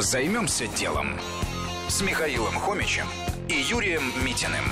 Займемся делом с Михаилом Хомичем и Юрием Митиным.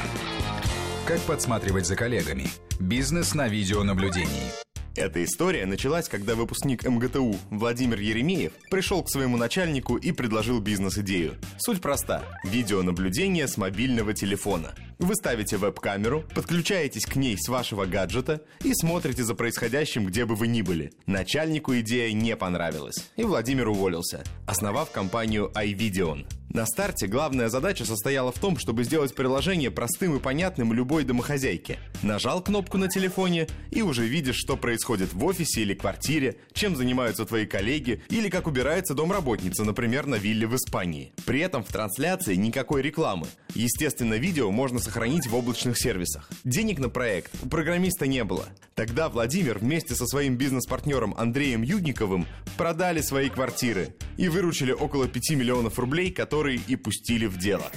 Как подсматривать за коллегами? Бизнес на видеонаблюдении. Эта история началась, когда выпускник МГТУ Владимир Еремеев пришел к своему начальнику и предложил бизнес-идею. Суть проста – видеонаблюдение с мобильного телефона. Вы ставите веб-камеру, подключаетесь к ней с вашего гаджета и смотрите за происходящим, где бы вы ни были. Начальнику идея не понравилась, и Владимир уволился, основав компанию iVideon. На старте главная задача состояла в том, чтобы сделать приложение простым и понятным любой домохозяйке. Нажал кнопку на телефоне и уже видишь, что происходит в офисе или квартире, чем занимаются твои коллеги или как убирается домработница, например, на вилле в Испании. При этом в трансляции никакой рекламы. Естественно, видео можно сохранить в облачных сервисах. Денег на проект у программиста не было. Тогда Владимир вместе со своим бизнес-партнером Андреем Юдниковым продали свои квартиры и выручили около 5 миллионов рублей, которые и пустили в дело.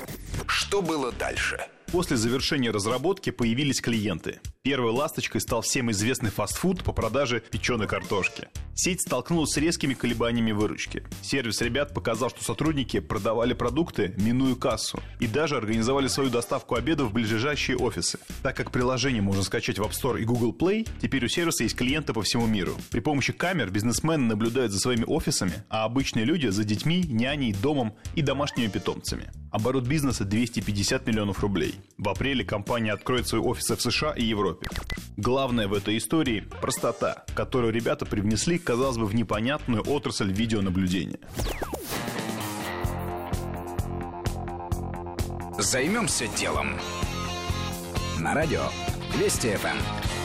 Что было дальше? После завершения разработки появились клиенты. Первой ласточкой стал всем известный фастфуд по продаже печеной картошки. Сеть столкнулась с резкими колебаниями выручки. Сервис ребят показал, что сотрудники продавали продукты, минуя кассу, и даже организовали свою доставку обедов в ближайшие офисы. Так как приложение можно скачать в App Store и Google Play, теперь у сервиса есть клиенты по всему миру. При помощи камер бизнесмены наблюдают за своими офисами, а обычные люди за детьми, няней, домом и домашними питомцами. Оборот бизнеса 250 миллионов рублей. В апреле компания откроет свои офисы в США и Европе. Главное в этой истории – простота, которую ребята привнесли, казалось бы, в непонятную отрасль видеонаблюдения. Займемся делом. На радио Вести ФМ.